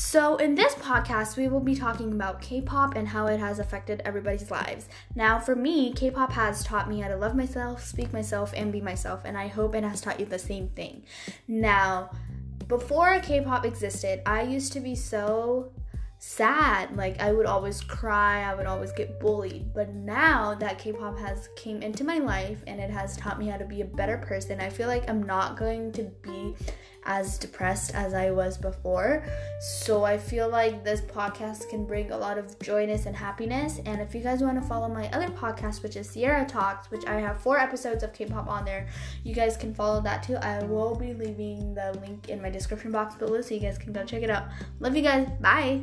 So, in this podcast, we will be talking about K pop and how it has affected everybody's lives. Now, for me, K pop has taught me how to love myself, speak myself, and be myself, and I hope it has taught you the same thing. Now, before K pop existed, I used to be so sad like i would always cry i would always get bullied but now that k-pop has came into my life and it has taught me how to be a better person i feel like i'm not going to be as depressed as i was before. So i feel like this podcast can bring a lot of joyness and happiness. And if you guys want to follow my other podcast which is sierra talks which i have four episodes of k-pop on there you guys can follow that too. I will be leaving the link in my description box below so you guys can go check it out. Love you guys. Bye.